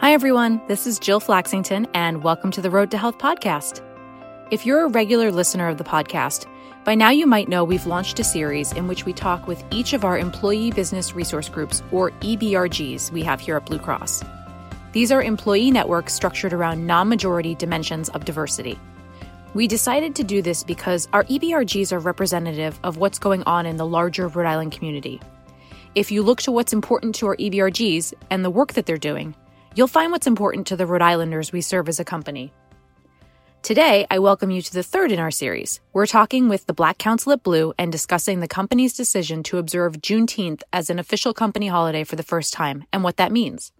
Hi, everyone. This is Jill Flaxington, and welcome to the Road to Health podcast. If you're a regular listener of the podcast, by now you might know we've launched a series in which we talk with each of our employee business resource groups, or EBRGs, we have here at Blue Cross. These are employee networks structured around non majority dimensions of diversity. We decided to do this because our EBRGs are representative of what's going on in the larger Rhode Island community. If you look to what's important to our EBRGs and the work that they're doing, you'll find what's important to the Rhode Islanders we serve as a company. Today, I welcome you to the third in our series. We're talking with the Black Council at Blue and discussing the company's decision to observe Juneteenth as an official company holiday for the first time and what that means.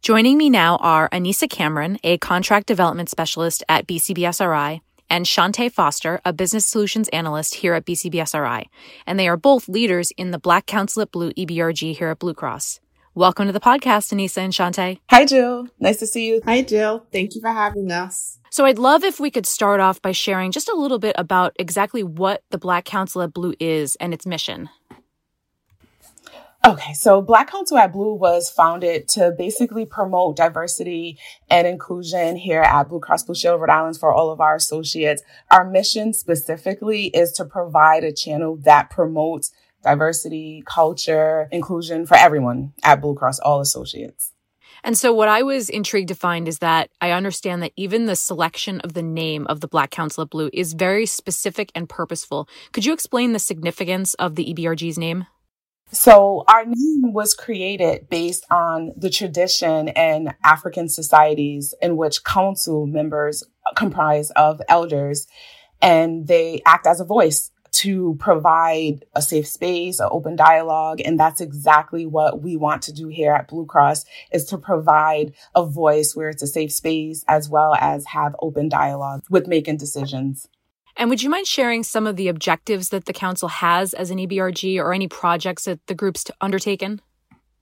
Joining me now are Aneesah Cameron, a contract development specialist at BCBSRI, and Chante Foster, a business solutions analyst here at BCBSRI. And they are both leaders in the Black Council at Blue EBRG here at Blue Cross. Welcome to the podcast, Aneesah and Chante. Hi, Jill. Nice to see you. Hi, Jill. Thank you for having us. So, I'd love if we could start off by sharing just a little bit about exactly what the Black Council at Blue is and its mission. Okay, so Black Council at Blue was founded to basically promote diversity and inclusion here at Blue Cross Blue Shield Rhode Island for all of our associates. Our mission specifically is to provide a channel that promotes diversity, culture, inclusion for everyone at Blue Cross, all associates. And so, what I was intrigued to find is that I understand that even the selection of the name of the Black Council of Blue is very specific and purposeful. Could you explain the significance of the EBRG's name? So, our name was created based on the tradition in African societies in which council members comprise of elders and they act as a voice to provide a safe space, an open dialogue. And that's exactly what we want to do here at Blue Cross is to provide a voice where it's a safe space as well as have open dialogue with making decisions. And would you mind sharing some of the objectives that the council has as an EBRG or any projects that the group's undertaken?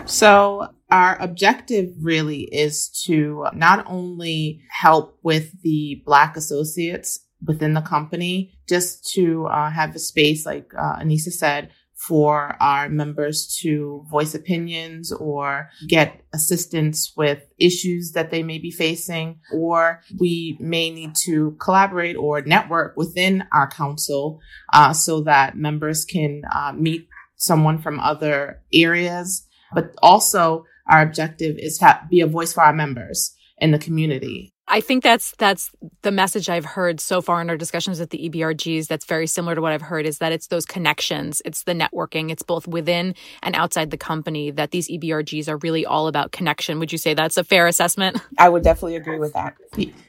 So, our objective really is to not only help with the Black associates within the company just to uh, have a space, like uh, Aneesah said, for our members to voice opinions or get assistance with issues that they may be facing, or we may need to collaborate or network within our council uh, so that members can uh, meet someone from other areas. But also, our objective is to be a voice for our members in the community. I think that's that's the message I've heard so far in our discussions with the EBRGs that's very similar to what I've heard is that it's those connections, it's the networking, it's both within and outside the company that these EBRGs are really all about connection. Would you say that's a fair assessment? I would definitely agree with that.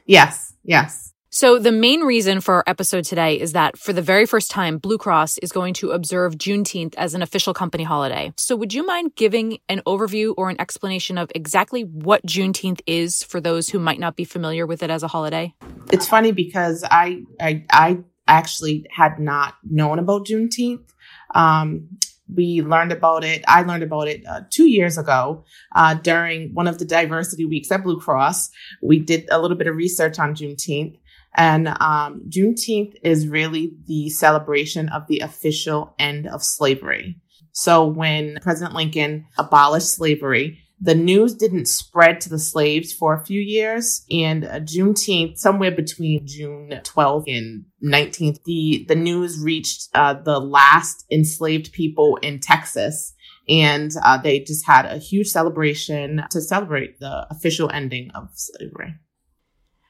Yes, yes. So, the main reason for our episode today is that for the very first time, Blue Cross is going to observe Juneteenth as an official company holiday. So, would you mind giving an overview or an explanation of exactly what Juneteenth is for those who might not be familiar with it as a holiday? It's funny because I I, I actually had not known about Juneteenth. Um, we learned about it. I learned about it uh, two years ago uh, during one of the diversity weeks at Blue Cross. We did a little bit of research on Juneteenth. And um, Juneteenth is really the celebration of the official end of slavery. So when President Lincoln abolished slavery, the news didn't spread to the slaves for a few years. And uh, Juneteenth, somewhere between June 12th and 19th, the, the news reached uh, the last enslaved people in Texas. And uh, they just had a huge celebration to celebrate the official ending of slavery.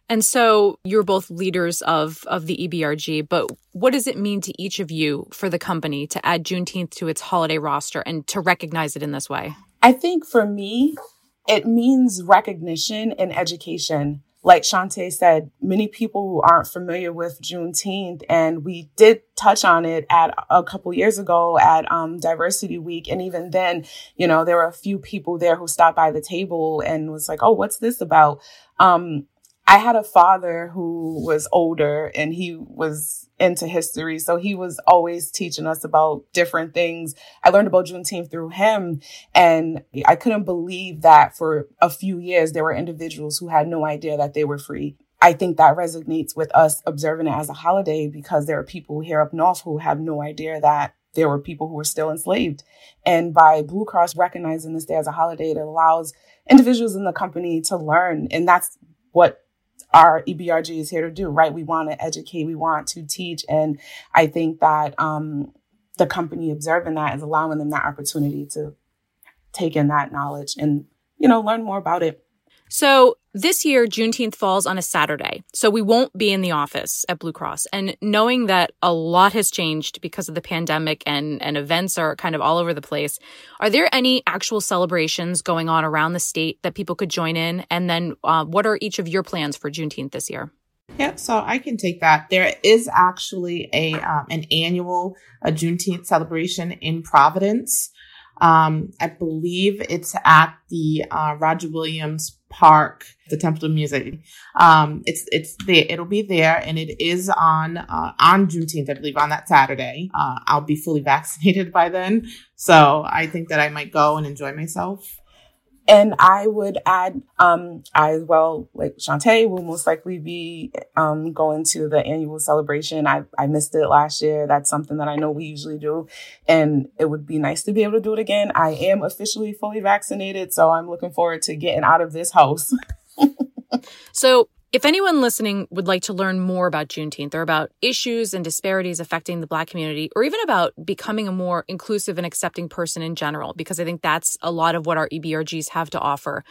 And so you're both leaders of of the EBRG, but what does it mean to each of you for the company to add Juneteenth to its holiday roster and to recognize it in this way? I think for me, it means recognition and education. Like Chante said, many people who aren't familiar with Juneteenth, and we did touch on it at a couple years ago at um, Diversity Week. And even then, you know, there were a few people there who stopped by the table and was like, "Oh, what's this about?" Um, I had a father who was older and he was into history. So he was always teaching us about different things. I learned about Juneteenth through him. And I couldn't believe that for a few years, there were individuals who had no idea that they were free. I think that resonates with us observing it as a holiday because there are people here up north who have no idea that there were people who were still enslaved. And by Blue Cross recognizing this day as a holiday, it allows individuals in the company to learn. And that's what our EBRG is here to do, right? We want to educate, we want to teach. And I think that um, the company observing that is allowing them that opportunity to take in that knowledge and, you know, learn more about it. So this year, Juneteenth falls on a Saturday. So we won't be in the office at Blue Cross. And knowing that a lot has changed because of the pandemic and, and events are kind of all over the place, are there any actual celebrations going on around the state that people could join in? And then uh, what are each of your plans for Juneteenth this year? Yeah, so I can take that. There is actually a um, an annual a Juneteenth celebration in Providence. Um, I believe it's at the uh, Roger Williams Park, the Temple of Music. Um, it's it's there. It'll be there, and it is on uh, on Juneteenth, I believe, on that Saturday. Uh, I'll be fully vaccinated by then, so I think that I might go and enjoy myself. And I would add, um, I as well, like Chante will most likely be, um, going to the annual celebration. I, I missed it last year. That's something that I know we usually do. And it would be nice to be able to do it again. I am officially fully vaccinated. So I'm looking forward to getting out of this house. so if anyone listening would like to learn more about Juneteenth or about issues and disparities affecting the Black community, or even about becoming a more inclusive and accepting person in general, because I think that's a lot of what our EBRGs have to offer,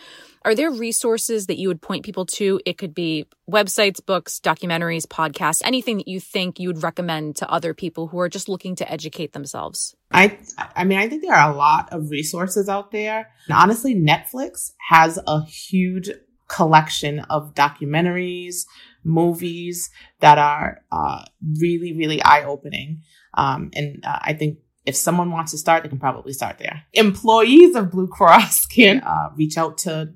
are there resources that you would point people to? It could be websites, books, documentaries, podcasts, anything that you think you would recommend to other people who are just looking to educate themselves. I I mean I think there are a lot of resources out there. And honestly, Netflix has a huge collection of documentaries, movies that are uh, really, really eye opening. Um, and uh, I think if someone wants to start, they can probably start there. Employees of Blue Cross can uh, reach out to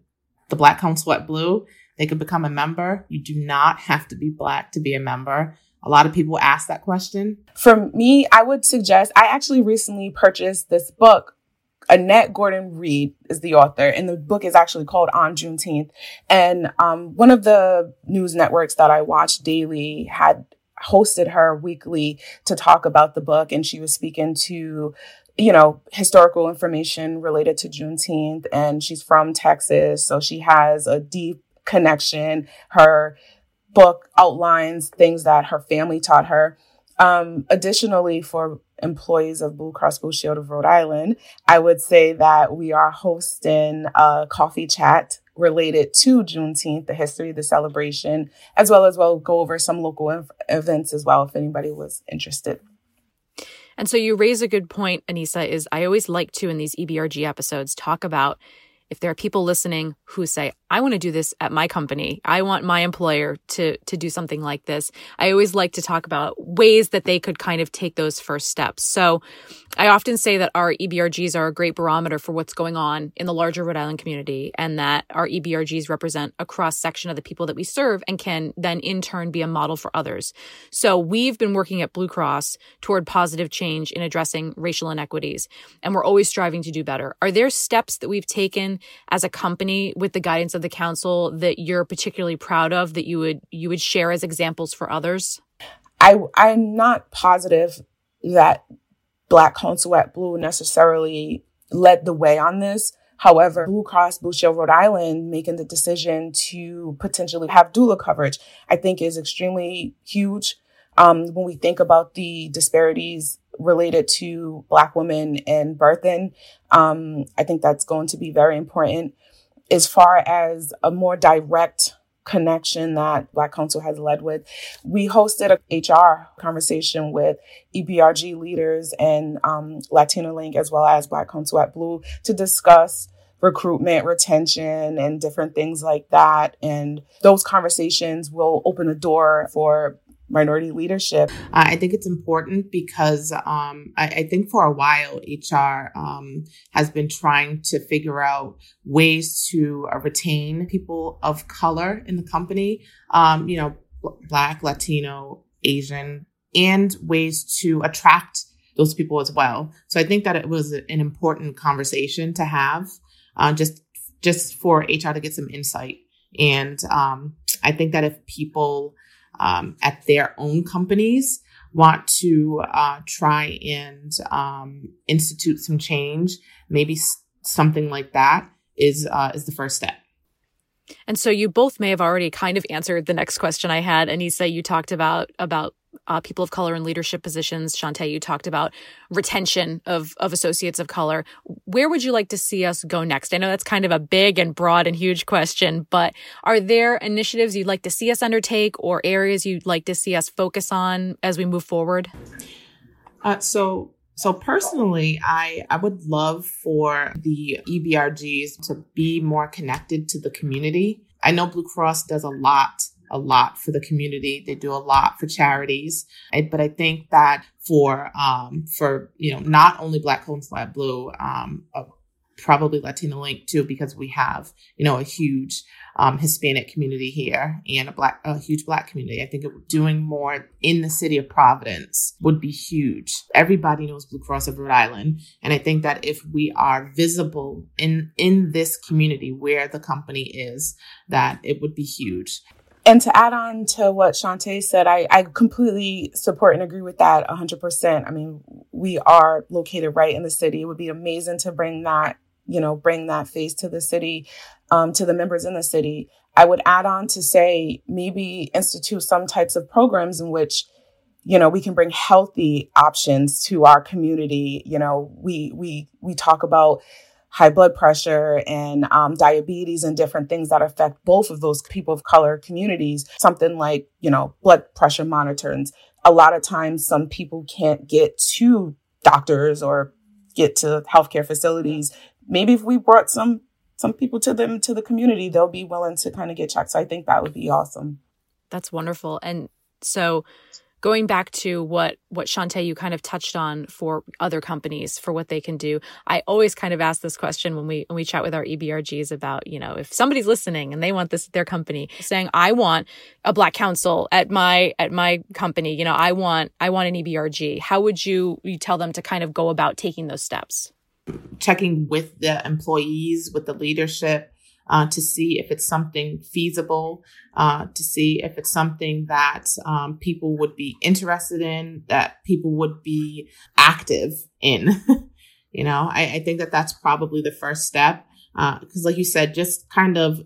the Black Council at Blue. They can become a member. You do not have to be Black to be a member. A lot of people ask that question. For me, I would suggest, I actually recently purchased this book Annette Gordon Reed is the author, and the book is actually called On Juneteenth. And um, one of the news networks that I watch daily had hosted her weekly to talk about the book, and she was speaking to you know, historical information related to Juneteenth, and she's from Texas, so she has a deep connection. Her book outlines things that her family taught her. Um, additionally, for employees of Blue Cross Blue Shield of Rhode Island, I would say that we are hosting a coffee chat related to Juneteenth, the history, the celebration, as well as well go over some local inf- events as well if anybody was interested. And so you raise a good point, Aneesah, is I always like to in these EBRG episodes talk about if there are people listening who say, I want to do this at my company. I want my employer to, to do something like this. I always like to talk about ways that they could kind of take those first steps. So I often say that our EBRGs are a great barometer for what's going on in the larger Rhode Island community and that our EBRGs represent a cross section of the people that we serve and can then in turn be a model for others. So we've been working at Blue Cross toward positive change in addressing racial inequities and we're always striving to do better. Are there steps that we've taken as a company with the guidance of the council that you're particularly proud of that you would you would share as examples for others? I I'm not positive that Black Council at Blue necessarily led the way on this. However, Blue Cross Blue Shield Rhode Island making the decision to potentially have doula coverage, I think is extremely huge. Um, when we think about the disparities related to Black women and birthing, um, I think that's going to be very important as far as a more direct connection that Black Council has led with. We hosted a HR conversation with EBRG leaders and um, Latino Link as well as Black Council at Blue to discuss recruitment, retention, and different things like that. And those conversations will open the door for minority leadership. I think it's important because um, I, I, think for a while HR um, has been trying to figure out ways to uh, retain people of color in the company. Um, you know, Black, Latino, Asian, and ways to attract those people as well. So I think that it was an important conversation to have, uh, just just for HR to get some insight. And um, I think that if people um, at their own companies want to uh, try and um, institute some change, maybe s- something like that is uh, is the first step. And so you both may have already kind of answered the next question I had. Aneesah, you talked about about uh, people of color in leadership positions. Chante, you talked about retention of of associates of color. Where would you like to see us go next? I know that's kind of a big and broad and huge question, but are there initiatives you'd like to see us undertake or areas you'd like to see us focus on as we move forward? Uh, so so personally, I, I would love for the EBRGs to be more connected to the community. I know Blue Cross does a lot, a lot for the community. They do a lot for charities. but I think that for, um, for, you know, not only Black Homes Lab Blue, um, probably Latino Link too, because we have, you know, a huge um, Hispanic community here and a black, a huge black community. I think doing more in the city of Providence would be huge. Everybody knows Blue Cross of Rhode Island. And I think that if we are visible in, in this community where the company is, that it would be huge. And to add on to what Chante said, I, I completely support and agree with that 100%. I mean, we are located right in the city. It would be amazing to bring that you know, bring that face to the city, um, to the members in the city. I would add on to say maybe institute some types of programs in which, you know, we can bring healthy options to our community. You know, we we we talk about high blood pressure and um, diabetes and different things that affect both of those people of color communities. Something like, you know, blood pressure monitors. A lot of times, some people can't get to doctors or get to healthcare facilities maybe if we brought some some people to them to the community, they'll be willing to kind of get checked. So I think that would be awesome. That's wonderful. And so going back to what what Chante you kind of touched on for other companies for what they can do. I always kind of ask this question when we when we chat with our EBRGs about, you know, if somebody's listening and they want this at their company, saying I want a black council at my at my company, you know, I want I want an EBRG. How would you you tell them to kind of go about taking those steps? checking with the employees, with the leadership, uh, to see if it's something feasible, uh, to see if it's something that um, people would be interested in, that people would be active in. you know, I, I, think that that's probably the first step. Because, uh, like you said, just kind of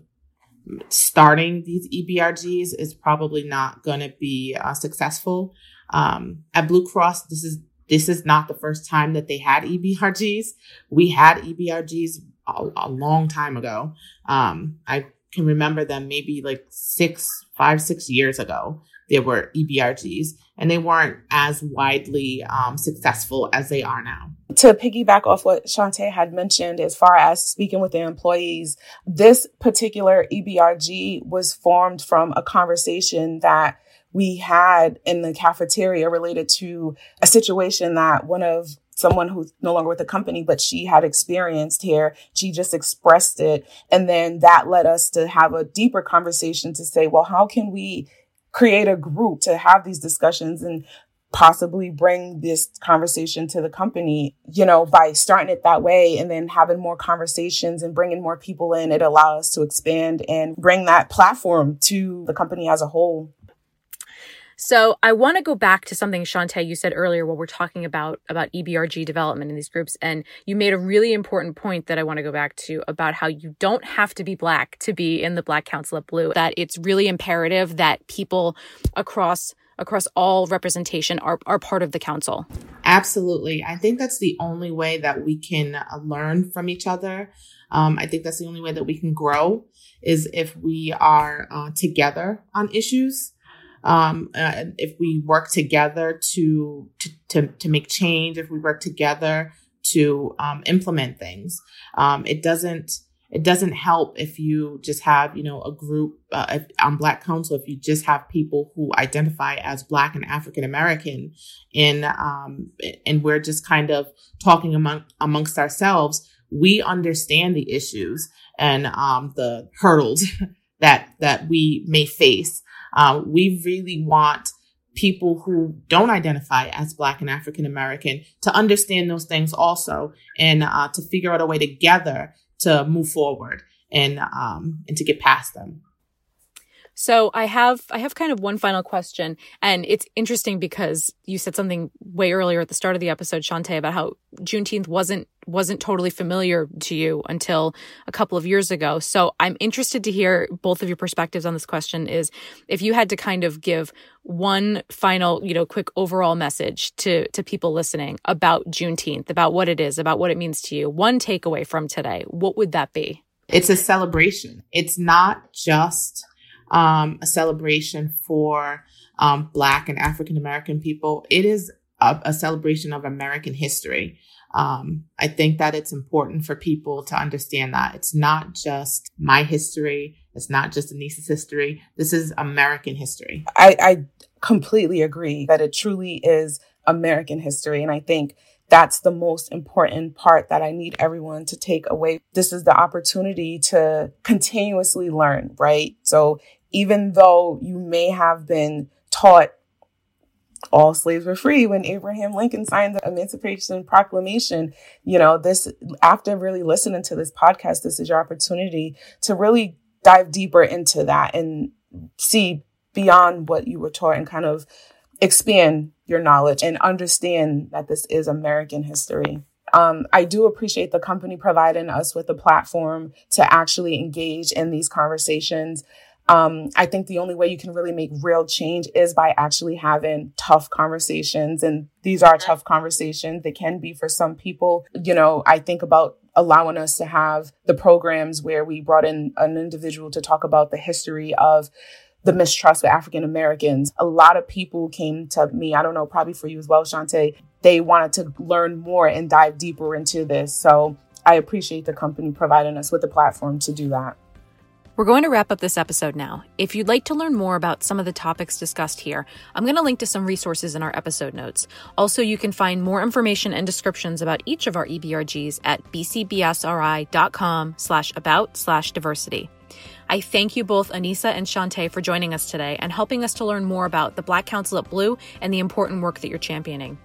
starting these EBRGs is probably not going to be uh, successful. Um, at Blue Cross, this is this is not the first time that they had EBRGs. We had EBRGs a, a long time ago. Um, I can remember them maybe like six, five, six years ago. There were EBRGs and they weren't as widely um, successful as they are now. To piggyback off what Chante had mentioned, as far as speaking with the employees, this particular EBRG was formed from a conversation that we had in the cafeteria related to a situation that one of someone who's no longer with the company, but she had experienced here. She just expressed it. And then that led us to have a deeper conversation to say, well, how can we create a group to have these discussions and possibly bring this conversation to the company, you know, by starting it that way and then having more conversations and bringing more people in, it allows us to expand and bring that platform to the company as a whole. So I want to go back to something Chante you said earlier while we're talking about about EBRG development in these groups, and you made a really important point that I want to go back to about how you don't have to be black to be in the Black Council of Blue. That it's really imperative that people across across all representation are, are part of the council. Absolutely. I think that's the only way that we can uh, learn from each other. Um, I think that's the only way that we can grow is if we are uh, together on issues um, uh, if we work together to, to, to to make change, if we work together to um, implement things, um, it doesn't it doesn't help if you just have you know a group uh, on Black Council if you just have people who identify as Black and African American, and um, and we're just kind of talking among amongst ourselves. We understand the issues and um, the hurdles that that we may face. Um, we really want people who don't identify as Black and African American to understand those things also and uh, to figure out a way together to move forward and um, and to get past them. So I have I have kind of one final question, and it's interesting because you said something way earlier at the start of the episode, Chante, about how Juneteenth wasn't wasn't totally familiar to you until a couple of years ago. So I'm interested to hear both of your perspectives on this question. Is if you had to kind of give one final, you know, quick overall message to to people listening about Juneteenth, about what it is, about what it means to you, one takeaway from today, what would that be? It's a celebration. It's not just um, a celebration for um, Black and African American people. It is a, a, celebration of American history. Um, I think that it's important for people to understand that it's not just my history. It's not just Aneesah's history. This is American history. I, I completely agree that it truly is American history. And I think that's the most important part that I need everyone to take away. This is the opportunity to continuously learn, right? So even though you may have been taught all slaves were free when Abraham Lincoln signed the Emancipation Proclamation. You know, this, after really listening to this podcast, this is your opportunity to really dive deeper into that and see beyond what you were taught and kind of expand your knowledge and understand that this is American history. Um, I do appreciate the company providing us with a platform to actually engage in these conversations. Um, I think the only way you can really make real change is by actually having tough conversations. And these are tough conversations. They can be for some people. You know, I think about allowing us to have the programs where we brought in an individual to talk about the history of the mistrust of African Americans. A lot of people came to me, I don't know, probably for you as well, Chante. They wanted to learn more and dive deeper into this. So I appreciate the company providing us with the platform to do that. We're going to wrap up this episode now. If you'd like to learn more about some of the topics discussed here, I'm going to link to some resources in our episode notes. Also, you can find more information and descriptions about each of our EBRGs at bcbsri.com slash about slash diversity. I thank you both, Aneesah and Chante, for joining us today and helping us to learn more about the Black Council at Blue and the important work that you're championing.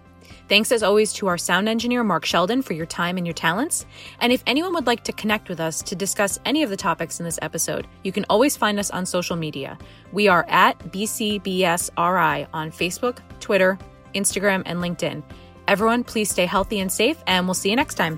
Thanks as always to our sound engineer, Mark Sheldon, for your time and your talents. And if anyone would like to connect with us to discuss any of the topics in this episode, you can always find us on social media. We are at BCBSRI on Facebook, Twitter, Instagram, and LinkedIn. Everyone, please stay healthy and safe, and we'll see you next time.